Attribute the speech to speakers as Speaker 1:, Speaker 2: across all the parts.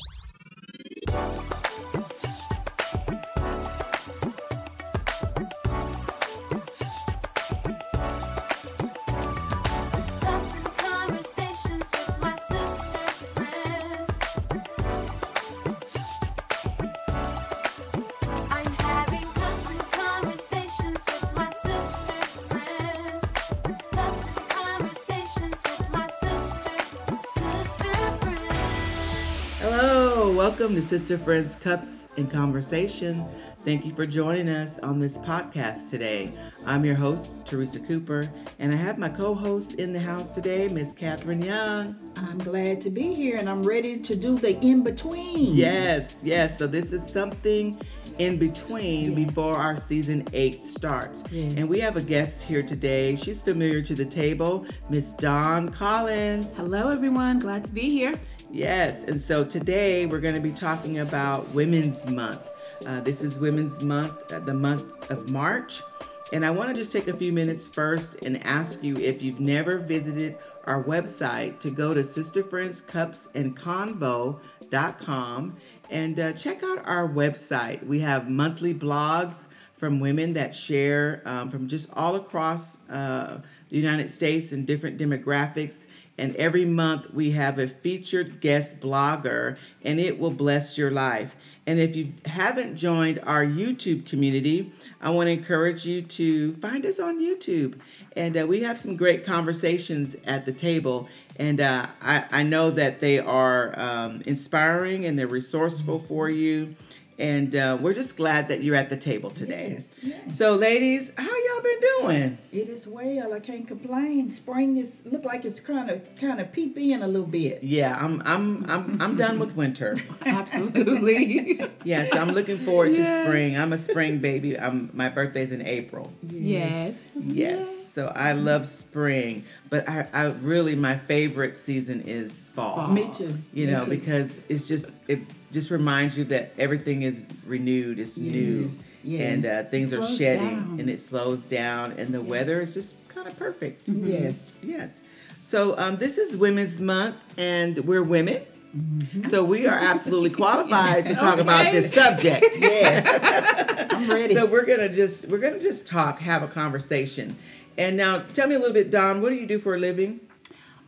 Speaker 1: Peace. Welcome to Sister Friends Cups and Conversation. Thank you for joining us on this podcast today. I'm your host, Teresa Cooper, and I have my co host in the house today, Miss Catherine Young.
Speaker 2: I'm glad to be here and I'm ready to do the in between.
Speaker 1: Yes, yes. So, this is something in between
Speaker 2: Yes.
Speaker 1: before our season eight starts.
Speaker 2: Yes.
Speaker 1: And we have a guest here today. She's familiar to the table, Miss Dawn Collins.
Speaker 3: Hello, everyone. Glad to be here.
Speaker 1: Yes, and so today we're going to be talking about Women's Month. Uh, this is Women's Month, uh, the month of March. And I want to just take a few minutes first and ask you if you've never visited our website to go to sisterfriendscupsandconvo.com and uh, check out our website. We have monthly blogs from women that share um, from just all across uh, the United States and different demographics. And every month we have a featured guest blogger, and it will bless your life. And if you haven't joined our YouTube community, I want to encourage you to find us on YouTube. And uh, we have some great conversations at the table. And uh, I, I know that they are um, inspiring and they're resourceful for you. And uh, we're just glad that you're at the table today.
Speaker 2: Yes, yes.
Speaker 1: So, ladies, how y'all been doing?
Speaker 2: It is well. I can't complain. Spring is look like it's kind of kind of peep in a little bit.
Speaker 1: Yeah, I'm I'm I'm I'm done with winter.
Speaker 3: Absolutely.
Speaker 1: Yes, I'm looking forward to spring. I'm a spring baby. I'm my birthday's in April.
Speaker 3: yes.
Speaker 1: Yes. So I love spring, but I, I really my favorite season is fall.
Speaker 3: Fall.
Speaker 2: Me too.
Speaker 1: You
Speaker 2: Me
Speaker 1: know,
Speaker 2: too.
Speaker 1: because it's just it just reminds you that everything is renewed, it's new,
Speaker 2: Yes, yes.
Speaker 1: and uh, things are shedding,
Speaker 3: down.
Speaker 1: and it slows down, and the weather is just kind of perfect.
Speaker 2: yes.
Speaker 1: Yes. So um, this is Women's Month, and we're women.
Speaker 2: Mm-hmm.
Speaker 1: So we are absolutely qualified to talk about this subject.
Speaker 2: Yes. I'm ready.
Speaker 1: So we're gonna just we're gonna just talk, have a conversation. And now, tell me a little bit, Dawn. What do you do for a living?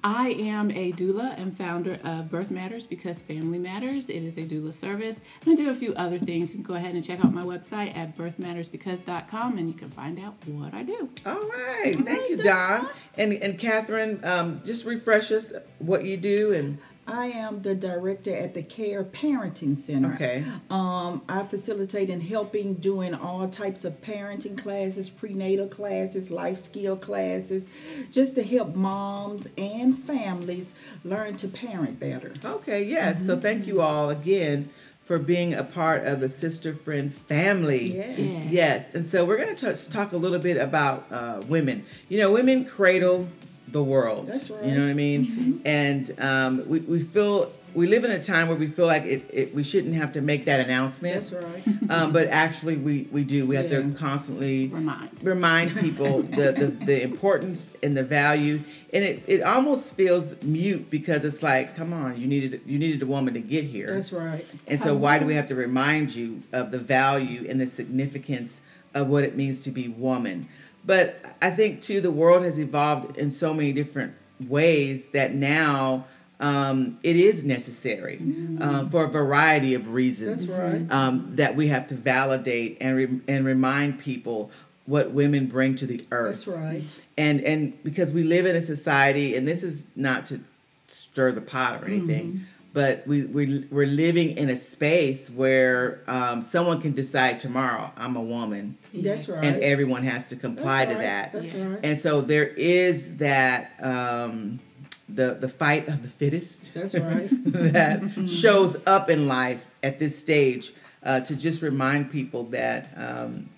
Speaker 3: I am a doula and founder of Birth Matters because Family Matters. It is a doula service. And I do a few other things. You can go ahead and check out my website at birthmattersbecause.com and you can find out what I do.
Speaker 1: All right, thank you, Dawn. And and Catherine, um, just refresh us what you do and
Speaker 2: I am the director at the Care Parenting Center.
Speaker 1: Okay.
Speaker 2: Um, I facilitate and helping doing all types of parenting classes, prenatal classes, life skill classes, just to help moms and families learn to parent better.
Speaker 1: Okay, yes. So thank you all again for being a part of the Sister Friend family.
Speaker 2: Yes.
Speaker 3: Yes.
Speaker 1: Yes. And so we're going to talk a little bit about uh, women. You know, women cradle the world.
Speaker 2: That's right.
Speaker 1: You know what I mean? And um, we, we feel. We live in a time where we feel like it, it, we shouldn't have to make that announcement.
Speaker 2: That's right.
Speaker 1: Um, but actually, we, we do. We have
Speaker 2: Yeah.
Speaker 1: to constantly
Speaker 3: Remind.
Speaker 1: remind people the, the, the importance and the value and it, it almost feels mute because it's like come on you needed you needed a woman to get here
Speaker 2: That's right.
Speaker 1: and so why do we have to remind you of the value and the significance of what it means to be woman but i think too the world has evolved in so many different ways that now um, it is necessary um, for a variety of reasons
Speaker 2: right.
Speaker 1: um, that we have to validate and re- and remind people what women bring to the earth
Speaker 2: That's right.
Speaker 1: and and because we live in a society and this is not to stir the pot or anything
Speaker 2: Mm-hmm.
Speaker 1: But we, we we're living in a space where um, someone can decide tomorrow i'm a woman
Speaker 2: That's right.
Speaker 1: and everyone has to comply
Speaker 2: That's
Speaker 1: to
Speaker 2: right.
Speaker 1: that
Speaker 2: That's
Speaker 3: Yes.
Speaker 2: right.
Speaker 1: and so there is that um, the the fight of the fittest
Speaker 2: That's right.
Speaker 1: that shows up in life at this stage uh, to just remind people that um,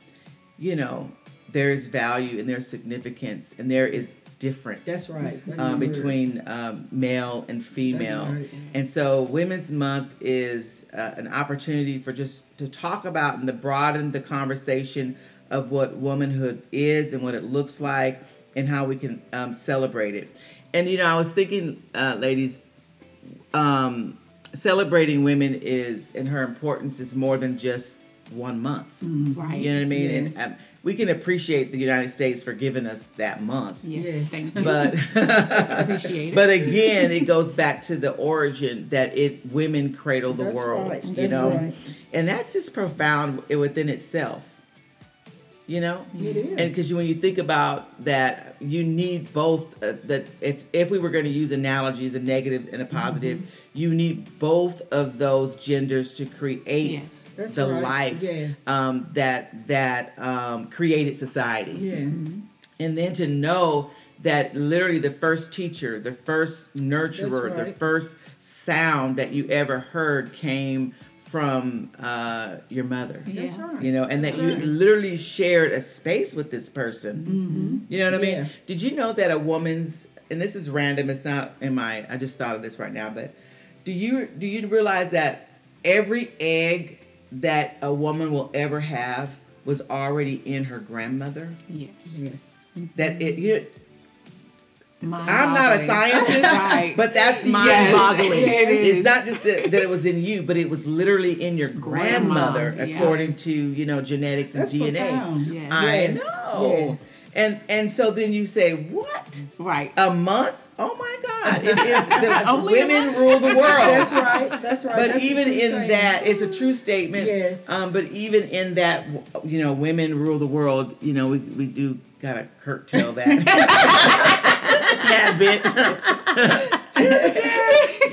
Speaker 1: you know there is value and there's significance and there is difference
Speaker 2: That's right. That's
Speaker 1: uh, between um, male and female
Speaker 2: right.
Speaker 1: and so women's month is uh, an opportunity for just to talk about and to broaden the conversation of what womanhood is and what it looks like and how we can um, celebrate it and you know i was thinking uh, ladies um, celebrating women is and her importance is more than just one month.
Speaker 3: Right.
Speaker 1: You know what I mean?
Speaker 2: Yes.
Speaker 1: And um, we can appreciate the United States for giving us that month.
Speaker 3: Yes.
Speaker 2: Yes.
Speaker 3: Thank you.
Speaker 1: But
Speaker 3: Appreciate it.
Speaker 1: but again, it goes back to the origin that it women cradle the
Speaker 2: That's
Speaker 1: world.
Speaker 2: right.
Speaker 1: You
Speaker 2: That's
Speaker 1: know,
Speaker 2: right.
Speaker 1: and that's just profound within itself. You know,
Speaker 2: It is.
Speaker 1: and because when you think about that, you need both. Uh, that if if we were going to use analogies, a negative and a positive,
Speaker 2: Mm-hmm.
Speaker 1: you need both of those genders to create
Speaker 3: Yes.
Speaker 2: That's
Speaker 1: the
Speaker 2: right.
Speaker 1: life
Speaker 2: Yes.
Speaker 1: um, that that um, created society
Speaker 2: yes.
Speaker 1: and then to know that literally the first teacher, the first nurturer, the first sound that you ever heard came from uh, your mother.
Speaker 2: That's
Speaker 3: Yeah.
Speaker 2: right.
Speaker 1: You know, and that you
Speaker 2: right.
Speaker 1: literally shared a space with this person. You know what I mean?
Speaker 2: Yeah.
Speaker 1: Did you know that a woman's and this is random, it's not in my I just thought of this right now, but do you do you realize that every egg that a woman will ever have was already in her grandmother?
Speaker 3: Yes.
Speaker 2: Yes.
Speaker 1: that it you
Speaker 3: Mind
Speaker 1: I'm not a scientist,
Speaker 3: Right.
Speaker 1: but that's mind
Speaker 3: Yes,
Speaker 1: boggling.
Speaker 3: it is.
Speaker 1: It's not just that, that it was in you, but it was literally in your grandmother,
Speaker 3: Grandma,
Speaker 1: according
Speaker 3: yes.
Speaker 1: to you know genetics and
Speaker 2: That's
Speaker 1: DNA.
Speaker 3: Yes.
Speaker 1: I
Speaker 2: Yes,
Speaker 1: know.
Speaker 2: yes.
Speaker 1: And and so then you say, what?
Speaker 3: Right.
Speaker 1: A month? Oh my God! It is women rule the world.
Speaker 2: That's right. That's right.
Speaker 1: But
Speaker 2: That's
Speaker 1: even in
Speaker 2: saying.
Speaker 1: that, it's a true statement.
Speaker 2: Yes.
Speaker 1: Um, but even in that, you know, women rule the world. You know, we, we do gotta curtail that just a tad bit.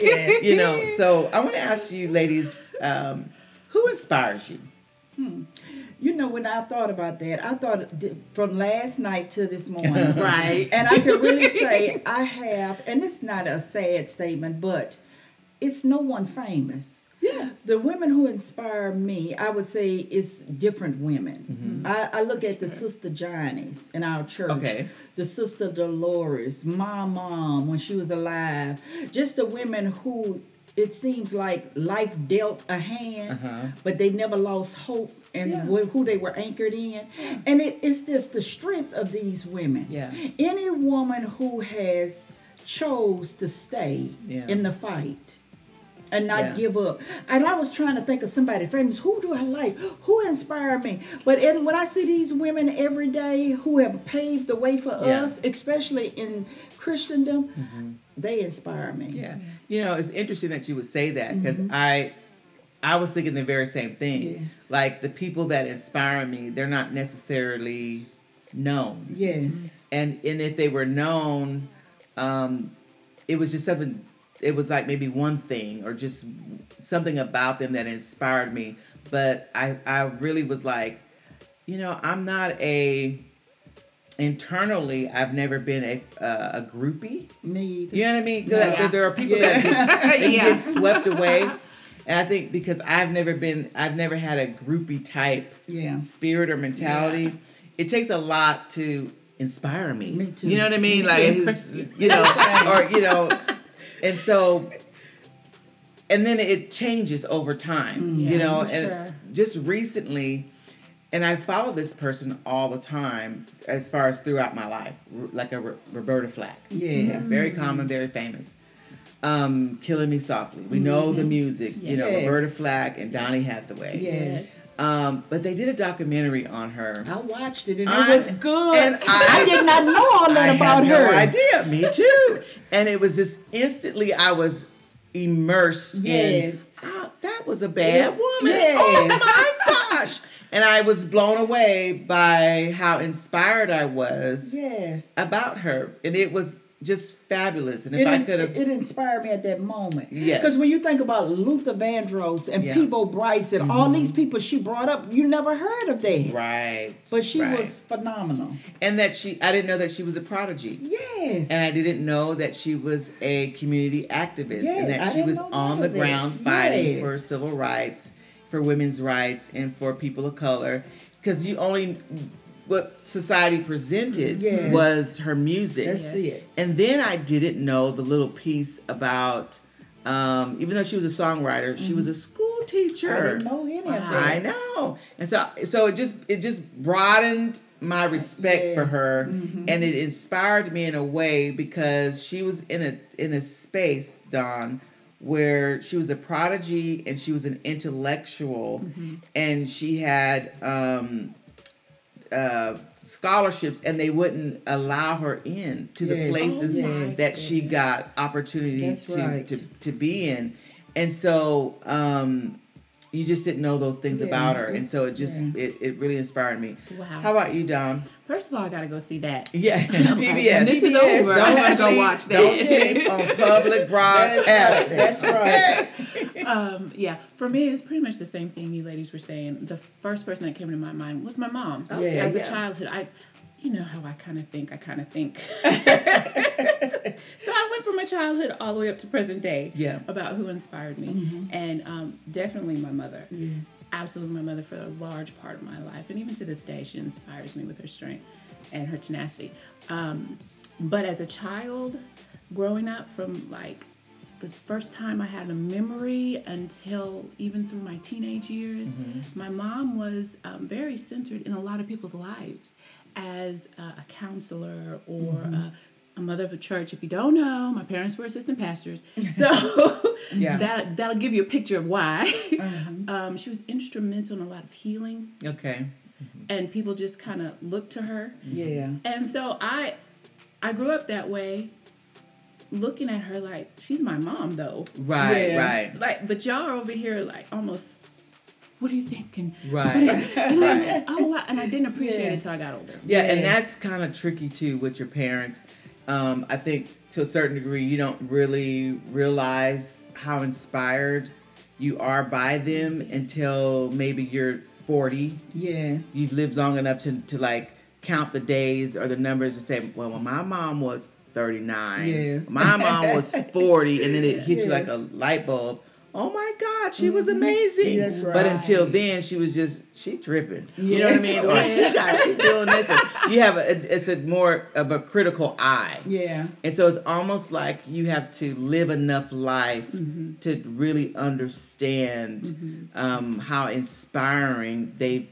Speaker 2: yes.
Speaker 1: you know. So I want to ask you, ladies, um, who inspires you? Hmm.
Speaker 2: You know, when I thought about that, I thought from last night to this morning.
Speaker 3: Right.
Speaker 2: And I can really say I have, and it's not a sad statement, but it's no one famous.
Speaker 1: Yeah.
Speaker 2: The women who inspire me, I would say, is different women. Mm-hmm. I, I look at the Sister Johnnies in our church,
Speaker 1: Okay.
Speaker 2: the Sister Dolores, my mom when she was alive, just the women who it seems like life dealt a hand, but they never lost hope and
Speaker 1: Uh-huh. Yeah.
Speaker 2: who they were anchored in. And it, it's just the strength of these women.
Speaker 1: Yeah.
Speaker 2: Any woman who has chose to stay
Speaker 1: Yeah.
Speaker 2: in the fight and not give up. And I was trying to think of somebody famous. Who do I like? Who inspired me? But and when I see these women every day who have paved the way for.
Speaker 1: Mm-hmm.
Speaker 2: us, especially in Christendom, they inspire me.
Speaker 1: Yeah. You know, it's interesting that you would say that because I I was thinking the very same thing.
Speaker 2: Yes.
Speaker 1: Like the people that inspire me, they're not necessarily known.
Speaker 2: Yes.
Speaker 1: And and if they were known, um, it was just something it was like maybe one thing or just something about them that inspired me. But I I really was like, you know, I'm not a internally I've never been a uh, a groupie.
Speaker 2: Me either.
Speaker 1: You know what I mean? 'Cause
Speaker 3: Yeah.
Speaker 1: There are people that just
Speaker 3: Yeah.
Speaker 1: get swept away, and I think because I've never been, I've never had a groupie type
Speaker 2: Yeah.
Speaker 1: spirit or mentality. It takes a lot to inspire me.
Speaker 2: Me too.
Speaker 1: You know what I mean?
Speaker 2: Me
Speaker 1: like, you know, or you know, and so, and then it changes over time. you
Speaker 3: Yeah,
Speaker 1: know, and
Speaker 3: sure.
Speaker 1: just recently. And I follow this person all the time, as far as throughout my life, like a R- Roberta Flack.
Speaker 2: Yeah.
Speaker 1: very common, very famous. Um, Killing Me Softly. We know the music, you know, Roberta Flack and Donny Hathaway.
Speaker 2: Yes.
Speaker 1: Um, but they did a documentary on her.
Speaker 2: I watched it and it was good.
Speaker 1: and I-
Speaker 2: I, did not know all that
Speaker 1: I
Speaker 2: about
Speaker 1: had
Speaker 2: her.
Speaker 1: no idea. Me too. and it was just instantly I was immersed
Speaker 2: Yes.
Speaker 1: in oh, that was a bad
Speaker 2: Yeah.
Speaker 1: woman.
Speaker 2: Yeah.
Speaker 1: Oh my gosh. And I was blown away by how inspired I was
Speaker 2: Yes.
Speaker 1: about her. And it was just fabulous. And if
Speaker 2: It,
Speaker 1: I could have
Speaker 2: it inspired me at that moment.
Speaker 1: Yes.
Speaker 2: Because when you think about Luther Vandross and
Speaker 1: Yeah. Mm-hmm.
Speaker 2: Peabo Bryson and all these people she brought up, you never heard of them.
Speaker 1: Right.
Speaker 2: But she
Speaker 1: right.
Speaker 2: was phenomenal.
Speaker 1: and that she I didn't know that she was a prodigy.
Speaker 2: Yes.
Speaker 1: And I didn't know that she was a community activist
Speaker 2: Yes,
Speaker 1: and that
Speaker 2: I
Speaker 1: she was on the
Speaker 2: that.
Speaker 1: ground fighting
Speaker 2: Yes.
Speaker 1: for civil rights, for women's rights, and for people of color. Because you only, what society presented
Speaker 2: Yes.
Speaker 1: was her music.
Speaker 2: That's
Speaker 3: Yes.
Speaker 2: it.
Speaker 1: And then I didn't know the little piece about, um, even though she was a songwriter, she was a school teacher.
Speaker 2: Mm-hmm. I didn't know any of that.
Speaker 1: I know, and so so it just it just broadened my respect for her,
Speaker 2: Mm-hmm.
Speaker 1: and it inspired me in a way because she was in a in a space, Dawn, where she was a prodigy and she was an intellectual and she had um, uh, scholarships and they wouldn't allow her in to the places
Speaker 2: Oh, my
Speaker 1: that she got
Speaker 2: opportunities
Speaker 1: to,
Speaker 2: right.
Speaker 1: to to be in. And so um you just didn't know those things
Speaker 2: Yeah,
Speaker 1: about her and so it just
Speaker 2: yeah.
Speaker 1: it, it really inspired me
Speaker 3: Wow.
Speaker 1: how about you dawn
Speaker 3: First of all, I gotta go see that.
Speaker 1: yeah pbs
Speaker 3: this is
Speaker 2: PBS,
Speaker 3: over, I'm gonna go watch
Speaker 1: don't sleep on public broadcasting
Speaker 2: That's right.
Speaker 3: um, yeah, for me, it's pretty much the same thing you ladies were saying. The first person that came to my mind was my mom.
Speaker 1: Okay,
Speaker 3: As
Speaker 1: yeah.
Speaker 3: a childhood, I, you know how I kind of think. I kind of think. so I went from my childhood all the way up to present day.
Speaker 1: Yeah.
Speaker 3: About who inspired me, and um, definitely my mother.
Speaker 2: Yes.
Speaker 3: Absolutely, my mother for a large part of my life, and even to this day, she inspires me with her strength and her tenacity. Um, but as a child, growing up from like the first time I had a memory until even through my teenage years, my mom was um, very centered in a lot of people's lives as a, a counselor or mm-hmm. a, a mother of a church. If you don't know, my parents were assistant pastors, so
Speaker 1: Yeah.
Speaker 3: that that'll give you a picture of why. Uh-huh. um, she was instrumental in a lot of healing,
Speaker 1: okay mm-hmm.
Speaker 3: and people just kind of looked to her. Mm-hmm.
Speaker 2: Yeah.
Speaker 3: And so I I grew up that way looking at her like she's my mom though.
Speaker 1: right
Speaker 2: Yeah.
Speaker 1: right
Speaker 3: Like but y'all are over here like almost what do you think? And,
Speaker 1: Right.
Speaker 3: and I-
Speaker 1: Right.
Speaker 3: oh and I didn't appreciate
Speaker 2: Yeah.
Speaker 3: it till I got older.
Speaker 1: Yeah, and that's kind of tricky too with your parents. Um, I think to a certain degree, you don't really realize how inspired you are by them until maybe you're 40.
Speaker 2: Yes.
Speaker 1: You've lived long enough to, to like count the days or the numbers and say, well, when my mom was 39,
Speaker 2: Yes.
Speaker 1: my mom was 40, and then it hits you like a light bulb. Oh my God, she was amazing.
Speaker 2: That's
Speaker 1: But until then, she was just she tripping. You know what I mean? Or she got she doing this. Or you have a it's a more of a critical eye.
Speaker 2: Yeah.
Speaker 1: And so it's almost like you have to live enough life
Speaker 2: Mm-hmm.
Speaker 1: to really understand um, how inspiring they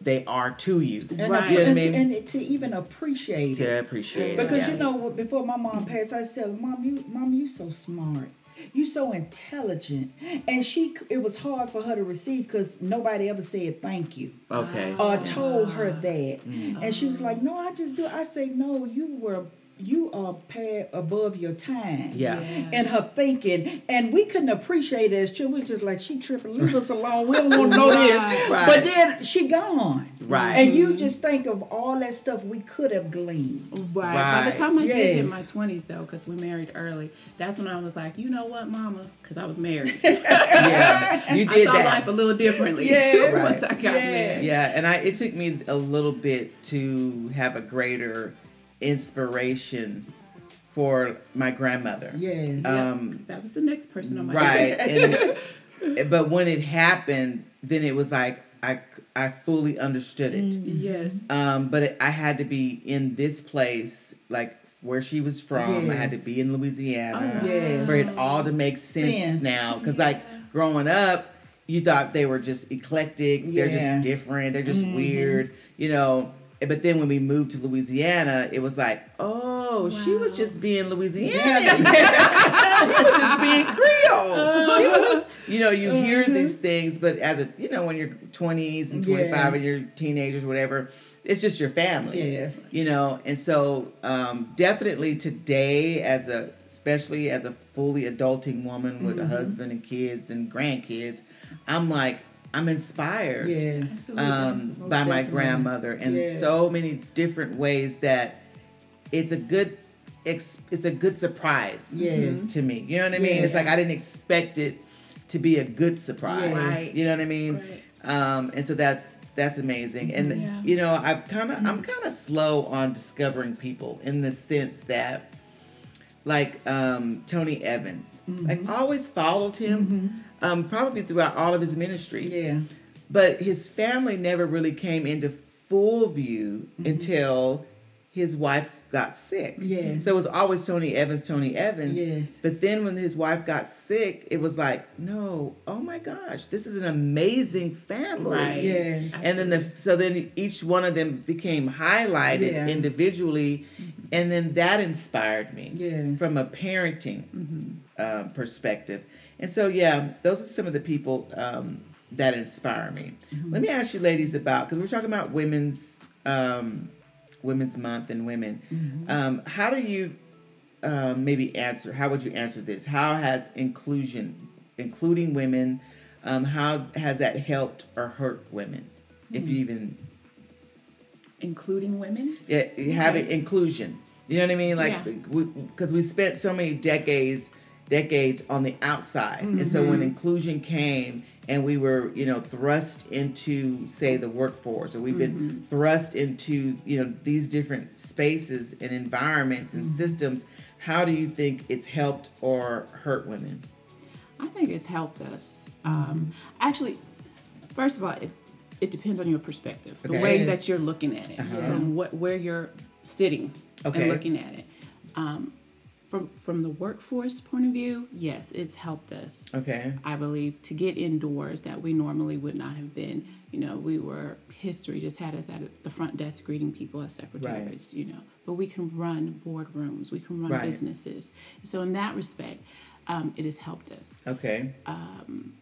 Speaker 1: they are to you.
Speaker 2: And,
Speaker 3: Right.
Speaker 1: You know what I
Speaker 2: and,
Speaker 1: mean?
Speaker 2: to, and to even appreciate it.
Speaker 1: to appreciate it.
Speaker 2: Because
Speaker 1: yeah.
Speaker 2: you know, before my mom passed, I used to tell "Mom, you, mom, you so smart, you so intelligent," and she, it was hard for her to receive because nobody ever said thank you
Speaker 1: Okay.
Speaker 2: or told her that,
Speaker 1: Mm.
Speaker 2: and she was like, "No, I just do." I say, "No, you were." You are past above your time.
Speaker 1: Yeah.
Speaker 3: Yeah.
Speaker 2: And her thinking, and we couldn't appreciate it as children. We was just like she tripping, leave us alone. We don't want to know this.
Speaker 3: Right.
Speaker 1: Right.
Speaker 2: But then she gone.
Speaker 1: Right.
Speaker 2: And you just think of all that stuff we could have gleaned.
Speaker 3: Right. By the time I did
Speaker 2: Yeah.
Speaker 3: hit my twenties though, because we married early, that's when I was like, you know what, Mama, because I was married.
Speaker 1: yeah. You
Speaker 3: I
Speaker 1: did
Speaker 3: saw
Speaker 1: that.
Speaker 3: life a little differently
Speaker 2: Yes.
Speaker 3: once I got
Speaker 2: Yes.
Speaker 3: married.
Speaker 1: Yeah, and I it took me a little bit to have a greater inspiration for my grandmother.
Speaker 2: Yes.
Speaker 1: Um,
Speaker 3: 'Cause that was the next person on my
Speaker 1: right
Speaker 3: list.
Speaker 1: and but when it happened then it was like i i fully understood it
Speaker 3: Yes.
Speaker 1: um but it, i had to be in this place like where she was from i had to be in louisiana
Speaker 3: Oh,
Speaker 2: Yes.
Speaker 1: for it all to make sense,
Speaker 2: Sense.
Speaker 1: now because like growing up you thought they were just eclectic
Speaker 2: Yeah. they're Mm-hmm.
Speaker 1: just different they're just weird you know but then when we moved to Louisiana, it was like, oh, she was just being Louisiana. she was just being Creole. She was, you know, you hear these things, but as a, you know, when you're 20s and 25
Speaker 2: Yeah.
Speaker 1: and you're teenagers, whatever, it's just your family.
Speaker 2: Yes.
Speaker 1: You know, and so um, definitely today, as a, especially as a fully adulting woman with a husband and kids and grandkids, I'm like, I'm inspired
Speaker 2: Yes.
Speaker 1: Um,
Speaker 2: Most
Speaker 1: by my grandmother in
Speaker 2: Yes.
Speaker 1: so many different ways that it's a good ex- it's a good surprise
Speaker 2: Yes.
Speaker 1: to me. You know what I mean? It's like I didn't expect it to be a good surprise.
Speaker 2: Yes.
Speaker 3: Right.
Speaker 1: You know what I mean?
Speaker 3: Right.
Speaker 1: Um, and so that's that's amazing. And
Speaker 3: Yeah.
Speaker 1: you know, I've kind of I'm kind of slow on discovering people in the sense that like um, Tony Evans. Like always followed him, um, probably throughout all of his ministry
Speaker 2: Yeah.
Speaker 1: but his family never really came into full view until his wife got sick.
Speaker 2: Yes.
Speaker 1: So it was always Tony Evans, Tony Evans.
Speaker 2: Yes.
Speaker 1: But then when his wife got sick, it was like, no, oh my gosh, this is an amazing family.
Speaker 3: Right.
Speaker 2: Yes.
Speaker 1: And then the so then each one of them became highlighted
Speaker 2: Yeah.
Speaker 1: individually, and then that inspired me
Speaker 2: Yes.
Speaker 1: from a parenting uh, perspective. And so, yeah, those are some of the people um, that inspire me. Let me ask you, ladies, about because we're talking about women's um, Women's Month and women. Um, how do you um, maybe answer? How would you answer this? How has inclusion, including women, um, how has that helped or hurt women? If you even
Speaker 2: Including women?
Speaker 1: yeah, having inclusion. You know what I mean? Like
Speaker 3: Yeah.
Speaker 1: because we, spent so many decades decades on the outside, and so when inclusion came and we were you know thrust into say the workforce, or we've been thrust into you know these different spaces and environments and systems. How do you think it's helped or hurt women?
Speaker 3: I think it's helped us. Um, actually, first of all, it, it depends on your perspective, the
Speaker 1: Okay.
Speaker 3: way that you're looking at it, from what where you're sitting
Speaker 1: Okay.
Speaker 3: and looking at it. Um, from from the workforce point of view, yes, it's helped us.
Speaker 1: Okay.
Speaker 3: I believe to get indoors that we normally would not have been. You know, we were history just had us at the front desk greeting people as secretaries. You know, but we can run boardrooms, we can run
Speaker 1: Right.
Speaker 3: businesses. So in that respect, um, it has helped us.
Speaker 1: Okay.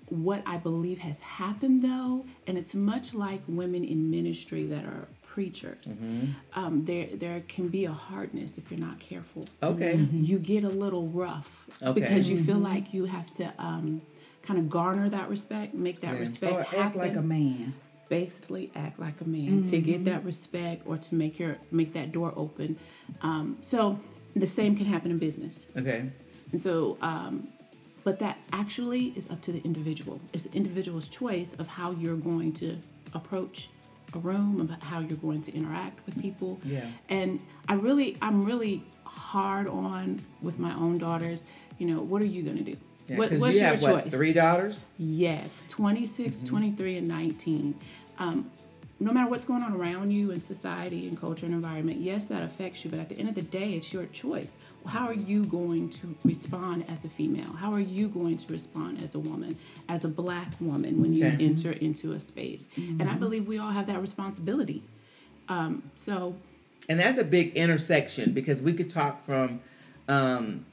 Speaker 3: What I believe has happened though, and it's much like women in ministry that are preachers.
Speaker 1: Mm-hmm.
Speaker 3: Um, there there can be a hardness if you're not careful.
Speaker 1: Okay.
Speaker 3: You get a little rough
Speaker 1: Okay.
Speaker 3: because you feel like you have to um, kind of garner that respect, make that
Speaker 1: Yeah.
Speaker 3: respect
Speaker 2: Or
Speaker 3: happen.
Speaker 2: act like a man.
Speaker 3: Basically, act like a man to get that respect or to make your make that door open. Um, so the same can happen in business.
Speaker 1: Okay.
Speaker 3: And so, um, but that actually is up to the individual. It's the individual's choice of how you're going to approach a room, about how you're going to interact with people.
Speaker 1: Yeah.
Speaker 3: And I really, I'm really hard on with my own daughters. You know, what are you going to do?
Speaker 1: Yeah,
Speaker 3: what, what's
Speaker 1: you
Speaker 3: your
Speaker 1: have
Speaker 3: choice?
Speaker 1: what three daughters?
Speaker 3: Yes, 26, 23, and 19. Um, no matter what's going on around you in society and culture and environment, yes, that affects you, but at the end of the day, it's your choice. How are you going to respond as a female? How are you going to respond as a woman, as a black woman when you
Speaker 1: Okay.
Speaker 3: enter into a space? And I believe we all have that responsibility. Um, so,
Speaker 1: And that's a big intersection because we could talk from um,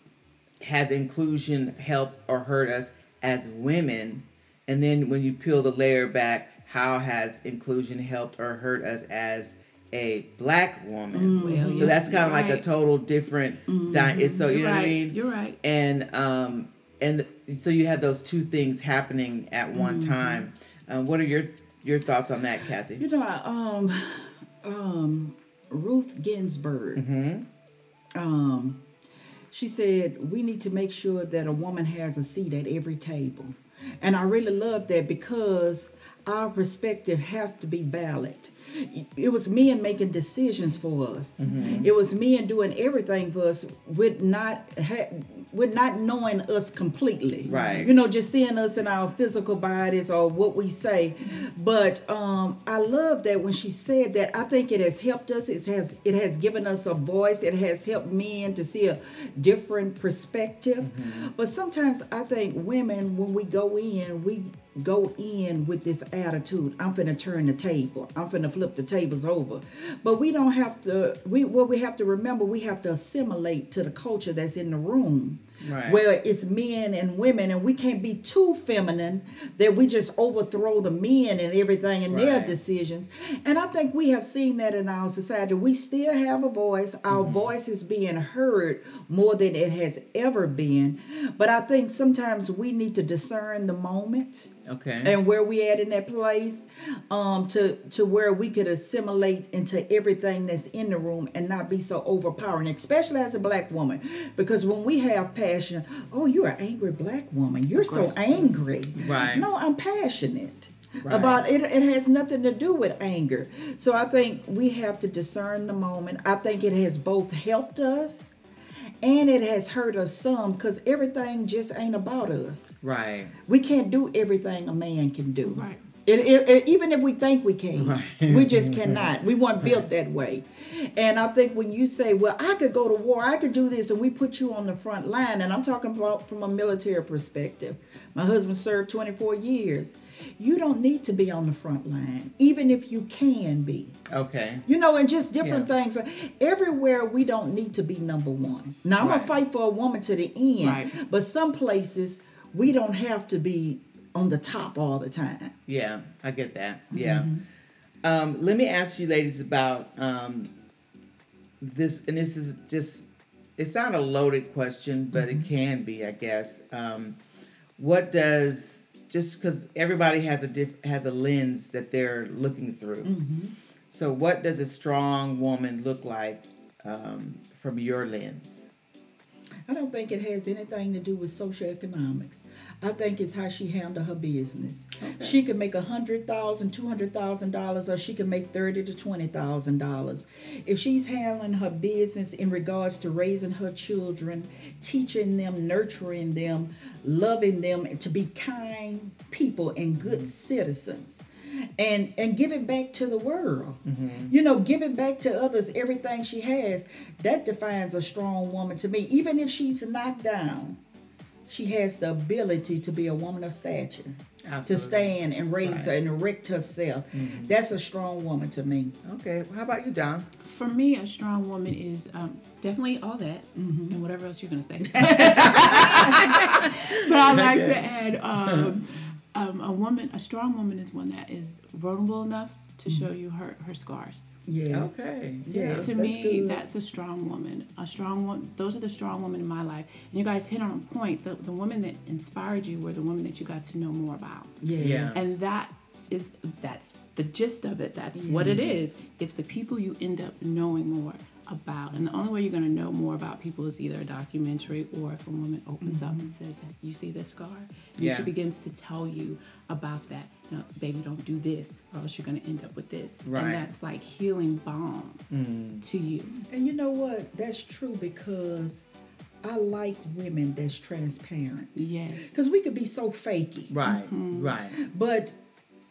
Speaker 1: has inclusion helped or hurt us as women? And then when you peel the layer back, how has inclusion helped or hurt us as a black woman?
Speaker 3: well,
Speaker 1: So
Speaker 3: yes,
Speaker 1: that's kind of
Speaker 3: you're
Speaker 1: like a total different. Di- so you
Speaker 3: You're
Speaker 1: know what I
Speaker 3: right,
Speaker 1: mean.
Speaker 3: you're right.
Speaker 1: And um, and so you have those two things happening at one
Speaker 3: Mm-hmm.
Speaker 1: time. Um, what are your your thoughts on that, Kathy?
Speaker 2: You know, I, um, um, Ruth Ginsburg. Um, she said we need to make sure that a woman has a seat at every table, and I really love that because our perspective have to be valid. It was men making decisions for us. It was men doing everything for us with not ha- with not knowing us completely.
Speaker 1: Right.
Speaker 2: You know, just seeing us in our physical bodies or what we say. But um, I love that when she said that. I think it has helped us. It has it has given us a voice. It has helped men to see a different perspective. But sometimes I think women, when we go in, we go in with this attitude i'm finna turn the table i'm finna flip the tables over. But we don't have to we what we have to remember we have to assimilate to the culture that's in the room.
Speaker 1: Right.
Speaker 2: where it's men and women and we can't be too feminine that we just overthrow the men and everything in their decisions. And i think we have seen that in our society. We still have a voice. Our mm-hmm. voice is being heard more than it has ever been. But i think sometimes we need to discern the moment
Speaker 1: Okay.
Speaker 2: and where we at in that place um to to where we could assimilate into everything that's in the room and not be so overpowering especially as a black woman. Because when we have passion oh you're an angry black woman. You're so angry.
Speaker 1: Right.
Speaker 2: no i'm passionate
Speaker 1: Right.
Speaker 2: about it. It has nothing to do with anger. So i think we have to discern the moment. I think it has both helped us and it has hurt us some because everything just ain't about us
Speaker 1: right.
Speaker 2: we can't do everything a man can do.
Speaker 3: Right.
Speaker 2: It, it, it- even if we think we can,
Speaker 1: Right.
Speaker 2: we just cannot. We weren't built that way. And I think when you say, well, I could go to war, I could do this, and we put you on the front line, and I'm talking about from a military perspective. My husband served 24 years. You don't need to be on the front line, even if you can be.
Speaker 1: Okay.
Speaker 2: You know, and just different
Speaker 1: Yeah.
Speaker 2: things. Everywhere we don't need to be number one. Now I'm
Speaker 1: Right.
Speaker 2: gonna fight for a woman to the end,
Speaker 3: Right.
Speaker 2: but some places we don't have to be on the top all the time.
Speaker 1: Yeah, I get that. Yeah. Um, let me ask you, ladies, about um, this, and this is just, it's not a loaded question, but it can be, I guess. Um, what does, just because everybody has a diff, has a lens that they're looking through. So, what does a strong woman look like um, from your lens?
Speaker 2: I don't think it has anything to do with socioeconomics. I think it's how she handle her business. She can make a hundred thousand, two hundred thousand dollars, or she can make thirty to twenty thousand dollars. If she's handling her business in regards to raising her children, teaching them, nurturing them, loving them, to be kind people and good citizens. And and giving back to the world. You know, giving back to others everything she has, that defines a strong woman to me. Even if she's knocked down, she has the ability to be a woman of stature. To stand and raise
Speaker 1: Right.
Speaker 2: her and erect herself. That's a strong woman to me.
Speaker 1: Okay, how about you, Dawn?
Speaker 3: For me, a strong woman is um, definitely all that and whatever else you're going to say. but I like to add um, um, a woman, a strong woman is one that is vulnerable enough to show you her, her scars.
Speaker 2: Yes.
Speaker 1: Okay.
Speaker 2: Yes.
Speaker 3: to
Speaker 2: that's
Speaker 3: me,
Speaker 2: good.
Speaker 3: that's a strong woman. A strong one. Those are the strong women in my life. And you guys hit on a point. The, the women that inspired you were the women that you got to know more about.
Speaker 2: Yes.
Speaker 1: Yeah.
Speaker 3: And that is that's the gist of it. That's what it is. It's the people you end up knowing more about. And the only way you're going to know more about people is either a documentary or if a woman opens up mm-hmm. and says, "You see this scar?" And
Speaker 1: Yeah.
Speaker 3: she begins to tell you about that. You know, baby, don't do this, or else you're going to end up with this.
Speaker 1: Right.
Speaker 3: And that's like healing balm mm. to you.
Speaker 2: And you know what? That's true because I like women that's transparent.
Speaker 3: Yes.
Speaker 2: Because we could be so fakey.
Speaker 1: Right, mm-hmm. right.
Speaker 2: But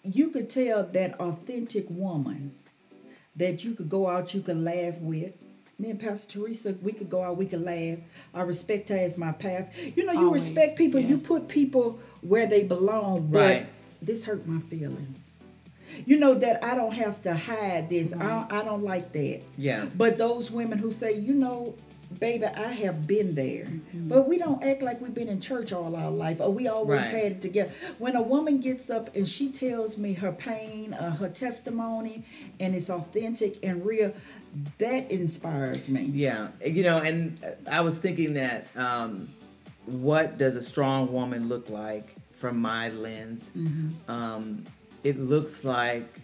Speaker 2: you could tell that authentic woman that you could go out, you could laugh with. Me and Pastor Teresa, we could go out, we could laugh. I respect her as my past. You know, you
Speaker 3: Always,
Speaker 2: respect people, you put people where they belong, but
Speaker 1: Right.
Speaker 2: this hurt my feelings. You know that I don't have to hide this. Mm-hmm. I, I don't like that.
Speaker 1: Yeah.
Speaker 2: But those women who say, you know, baby, I have been there.
Speaker 1: Mm-hmm.
Speaker 2: But we don't act like we've been in church all our life or we always
Speaker 1: Right.
Speaker 2: had it together. When a woman gets up and she tells me her pain, uh, her testimony, and it's authentic and real, that inspires me.
Speaker 1: Yeah, you know, and I was thinking that um, what does a strong woman look like from my lens?
Speaker 2: Mm-hmm.
Speaker 1: Um, it looks like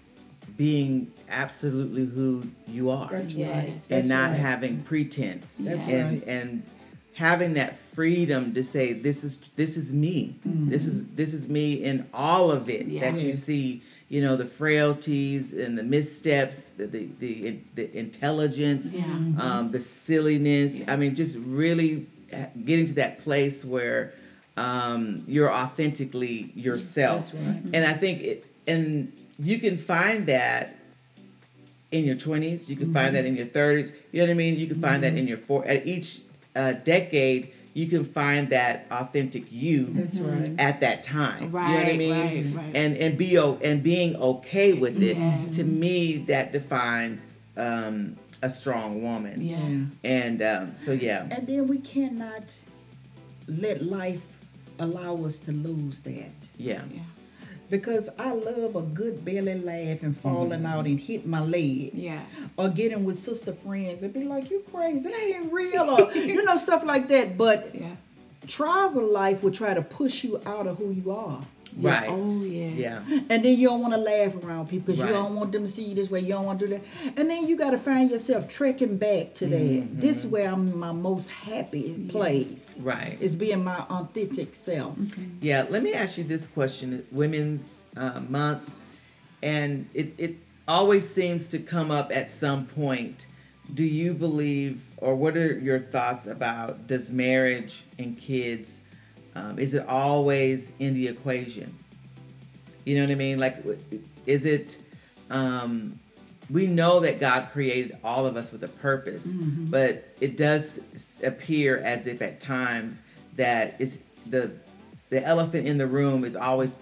Speaker 1: being absolutely who you are
Speaker 2: That's right.
Speaker 1: and
Speaker 2: That's
Speaker 1: not
Speaker 2: right.
Speaker 1: having pretense
Speaker 2: That's
Speaker 1: and
Speaker 2: right.
Speaker 1: and having that freedom to say this is this is me this is this is me in all of it that you
Speaker 2: Mm-hmm.
Speaker 1: See you know the frailties and the missteps the the the, the intelligence
Speaker 3: Yeah.
Speaker 1: um, the silliness i mean just really getting to that place where um, you're authentically yourself
Speaker 2: That's right.
Speaker 1: and i think it and you can find that in your 20s you can find that in your 30s you know what i mean you can find that in your four at each uh, decade you can find that authentic you
Speaker 2: That's right.
Speaker 1: at that time you know what i mean
Speaker 3: right, right.
Speaker 1: and and be o- and being okay with it
Speaker 3: Yes.
Speaker 1: to me that defines um, a strong woman
Speaker 3: Yeah.
Speaker 1: and um, so yeah
Speaker 2: And then we cannot let life allow us to lose that.
Speaker 1: yeah
Speaker 3: Yeah.
Speaker 2: Because I love a good belly laugh and falling mm-hmm. out and hit my leg.
Speaker 3: Yeah.
Speaker 2: or getting with sister friends and be like, "You crazy? That ain't real," or you know stuff like that. But
Speaker 3: Yeah.
Speaker 2: trials of life will try to push you out of who you are,
Speaker 3: Yeah.
Speaker 1: right
Speaker 3: Oh, yes.
Speaker 1: yeah
Speaker 2: and then you don't want to laugh around people because
Speaker 1: Right.
Speaker 2: you don't want them to see you this way. You don't want to do that, and then you got to find yourself trekking back to that.
Speaker 1: Mm-hmm.
Speaker 2: This is where I'm my most happy place.
Speaker 1: Right.
Speaker 2: is being my authentic self.
Speaker 1: Yeah, let me ask you this question: Women's uh, Month, and it it always seems to come up at some point. Do you believe, or what are your thoughts about does marriage and kids? Um, is it always in the equation? You know what I mean? Like, is it? Um, we know that God created all of us with a purpose, but it does appear as if at times that it's the the elephant in the room is always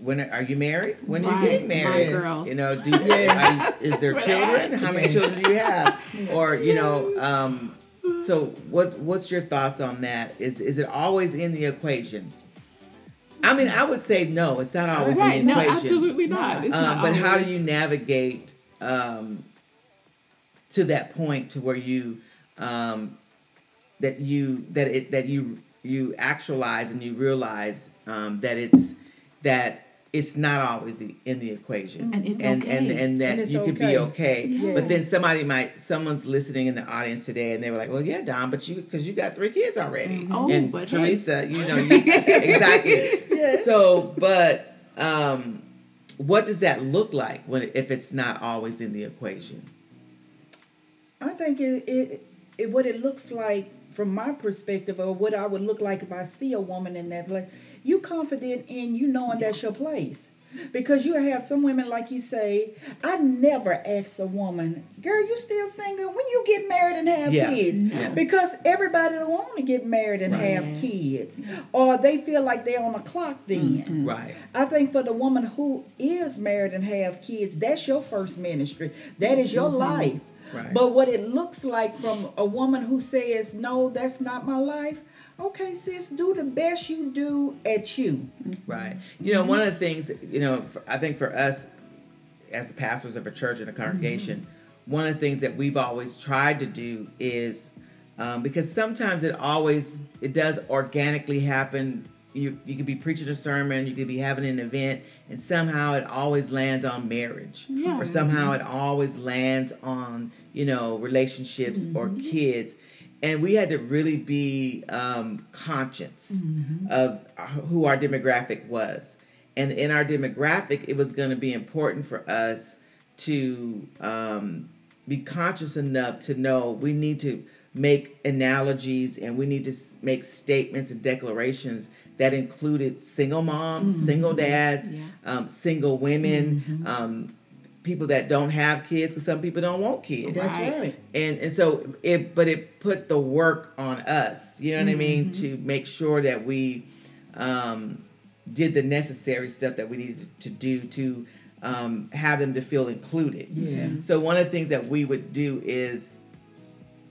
Speaker 1: when are you married? When are you getting married?
Speaker 3: right.
Speaker 1: You know, do are you, is there children? How many
Speaker 2: Yes.
Speaker 1: children do you have? Or you know, um, so what what's your thoughts on that? Is is it always in the equation? I mean, I would say no. It's not always
Speaker 3: Right?
Speaker 1: in the
Speaker 3: No,
Speaker 1: equation.
Speaker 3: absolutely not. It's
Speaker 1: Um,
Speaker 3: not
Speaker 1: but how do you navigate um, to that point to where you um, that you that it that you you actualize and you realize um, that it's that it's not always in the equation
Speaker 3: And it's
Speaker 1: and, and
Speaker 3: okay.
Speaker 1: and that
Speaker 2: And it's
Speaker 1: you could be okay
Speaker 2: okay.
Speaker 1: but then somebody might someone's listening in the audience today and they were like well yeah dawn but you because you got three kids already
Speaker 3: Oh,
Speaker 1: and
Speaker 3: but hey.
Speaker 1: teresa you know you, exactly
Speaker 2: Yes.
Speaker 1: so but um what does that look like when if it's not always in the equation
Speaker 2: I think it, it, it what it looks like from my perspective, or what I would look like if I see a woman in that place. You confident in you knowing that's your place. Because you have some women, like you say, I never ask a woman, girl, you still single? When you get married and have
Speaker 1: Yeah.
Speaker 2: kids? Because everybody don't want to get married and have kids. Or they feel like they're on the clock then. Mm-hmm.
Speaker 1: right
Speaker 2: I think for the woman who is married and have kids, that's your first ministry. That is your mm-hmm. life.
Speaker 1: Right.
Speaker 2: But what it looks like from a woman who says, "No, that's not my life." Okay, sis, do the best you do at you. Mm-hmm.
Speaker 1: Right. You know, one of the things, you know, for, I think for us as pastors of a church and a congregation, mm-hmm. one of the things that we've always tried to do is um, because sometimes it always it does organically happen. You you could be preaching a sermon, you could be having an event, and somehow it always lands on marriage,
Speaker 3: Yeah.
Speaker 1: or somehow it always lands on you know relationships or mm-hmm. kids. And we had to really be um, conscious of who our demographic was. And in our demographic, it was going to be important for us to um, be conscious enough to know we need to make analogies and we need to make statements and declarations that included single moms, single dads,
Speaker 3: Yeah.
Speaker 1: um, single women, um, people that don't have kids because some people don't want kids
Speaker 2: That's
Speaker 3: Right.
Speaker 2: right.
Speaker 1: and and so it but it put the work on us you know what i mean to make sure that we um did the necessary stuff that we needed to do to um have them to feel included
Speaker 2: Yeah.
Speaker 1: so one of the things that we would do is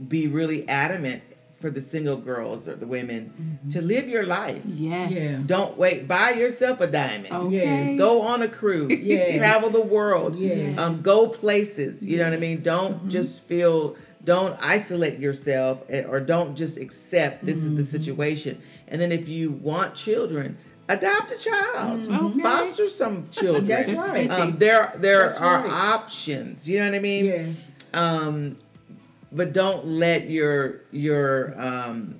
Speaker 1: be really adamant for the single girls or the women to live your life
Speaker 3: Yes.
Speaker 2: Yeah.
Speaker 1: don't wait buy yourself a diamond
Speaker 3: Okay.
Speaker 2: Yes.
Speaker 1: go on a cruise
Speaker 2: Yes.
Speaker 1: travel the world
Speaker 2: Yes.
Speaker 1: um, go places you know what i mean don't just feel don't isolate yourself eh, or don't just accept this is the situation and then if you want children adopt a child
Speaker 3: Okay.
Speaker 1: foster some children
Speaker 2: That's
Speaker 3: There's
Speaker 2: right.
Speaker 1: um, there there
Speaker 2: That's
Speaker 1: are
Speaker 2: right.
Speaker 1: options you know what i mean
Speaker 2: Yes.
Speaker 1: um, but don't let your your um,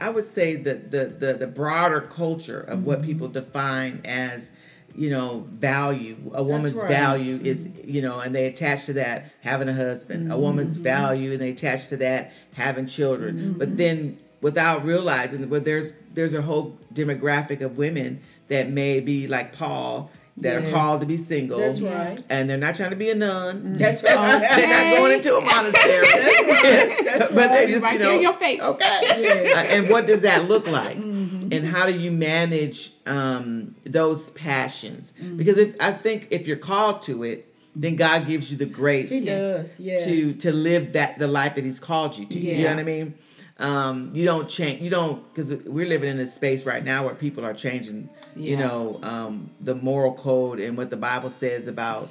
Speaker 1: I would say the the the, the broader culture of what mm-hmm. people define as you know value. A woman's
Speaker 2: right.
Speaker 1: value is you know and they attach to that having a husband. A woman's mm-hmm. value and they attach to that having children. Mm-hmm. But then without realizing that well, there's there's a whole demographic of women that may be like paul that are called to be single
Speaker 2: That's right.
Speaker 1: and they're not trying to be a nun
Speaker 2: That's right.
Speaker 1: they're not going into a monastery.
Speaker 2: That's
Speaker 1: but they
Speaker 2: right.
Speaker 1: just,
Speaker 3: right
Speaker 1: you know,
Speaker 3: in your face.
Speaker 1: okay.
Speaker 2: Yes.
Speaker 1: Uh, and what does that look like?
Speaker 2: Mm-hmm.
Speaker 1: And how do you manage um, those passions? Because if I think if you're called to it, then God gives you the grace
Speaker 2: He does. Yes.
Speaker 1: to to live that the life that He's called you to. You know what I mean? Um, you don't change. You don't because we're living in a space right now where people are changing. You know um, the moral code and what the Bible says about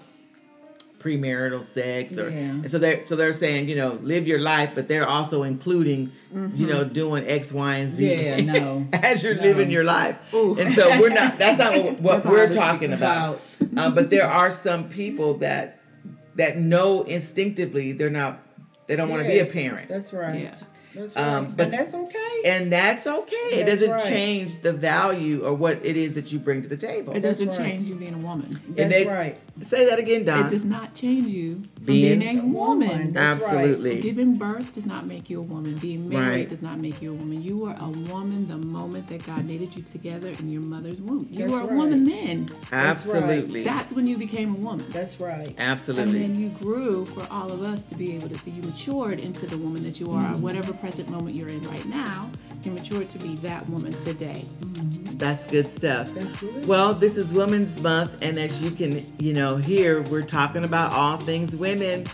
Speaker 1: premarital sex or
Speaker 2: Yeah.
Speaker 1: so they're so they're saying you know live your life but they're also including you know doing x y and z
Speaker 2: Yeah, no.
Speaker 1: as you're
Speaker 2: No.
Speaker 1: living your life
Speaker 3: Ooh.
Speaker 1: and so we're not that's not what, what we're talking about, Uh, but there are some people that that know instinctively they're not they don't want to be a parent
Speaker 2: That's right.
Speaker 3: Yeah.
Speaker 2: That's right.
Speaker 1: Um, but-
Speaker 2: and that's okay.
Speaker 1: and that's okay it doesn't
Speaker 2: right.
Speaker 1: change the value or what it is that you bring to the table
Speaker 3: It doesn't
Speaker 2: right.
Speaker 3: change you being a woman.
Speaker 2: that's
Speaker 1: they-
Speaker 2: right.
Speaker 1: say that again dawn
Speaker 3: It does not change you from
Speaker 1: Being
Speaker 3: being, a woman.
Speaker 2: That's right.
Speaker 1: absolutely
Speaker 3: Giving birth does not make you a woman. Being married
Speaker 1: Right.
Speaker 3: does not make you a woman. You were a woman the moment that God knitted you together in your mother's womb. You
Speaker 2: That's
Speaker 3: were a woman then.
Speaker 2: That's
Speaker 1: absolutely
Speaker 3: That's when you became a woman.
Speaker 2: That's right.
Speaker 1: absolutely
Speaker 3: And then you grew for all of us to be able to see you matured into the woman that you are.
Speaker 2: Mm-hmm.
Speaker 3: Whatever present moment you're in right now, you matured to be that woman today.
Speaker 1: That's good stuff.
Speaker 2: That's good.
Speaker 1: Well, this is Women's Month, and as you can, you know, hear, we're talking about all things women.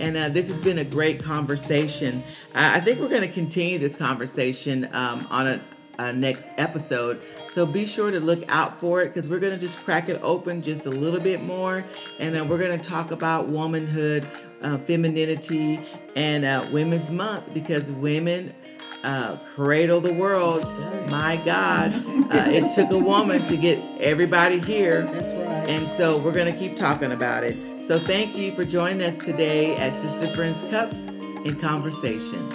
Speaker 1: And uh, this has been a great conversation. I I think we're going to continue this conversation um, on a, a next episode. So be sure to look out for it because we're going to just crack it open just a little bit more. And then we're going to talk about womanhood, uh, femininity, and uh, Women's Month because women uh, cradle the world. My God, uh, it took a woman to get everybody here.
Speaker 2: That's right.
Speaker 1: And so we're going to keep talking about it. So thank you for joining us today at Sister Friends Cups in Conversation.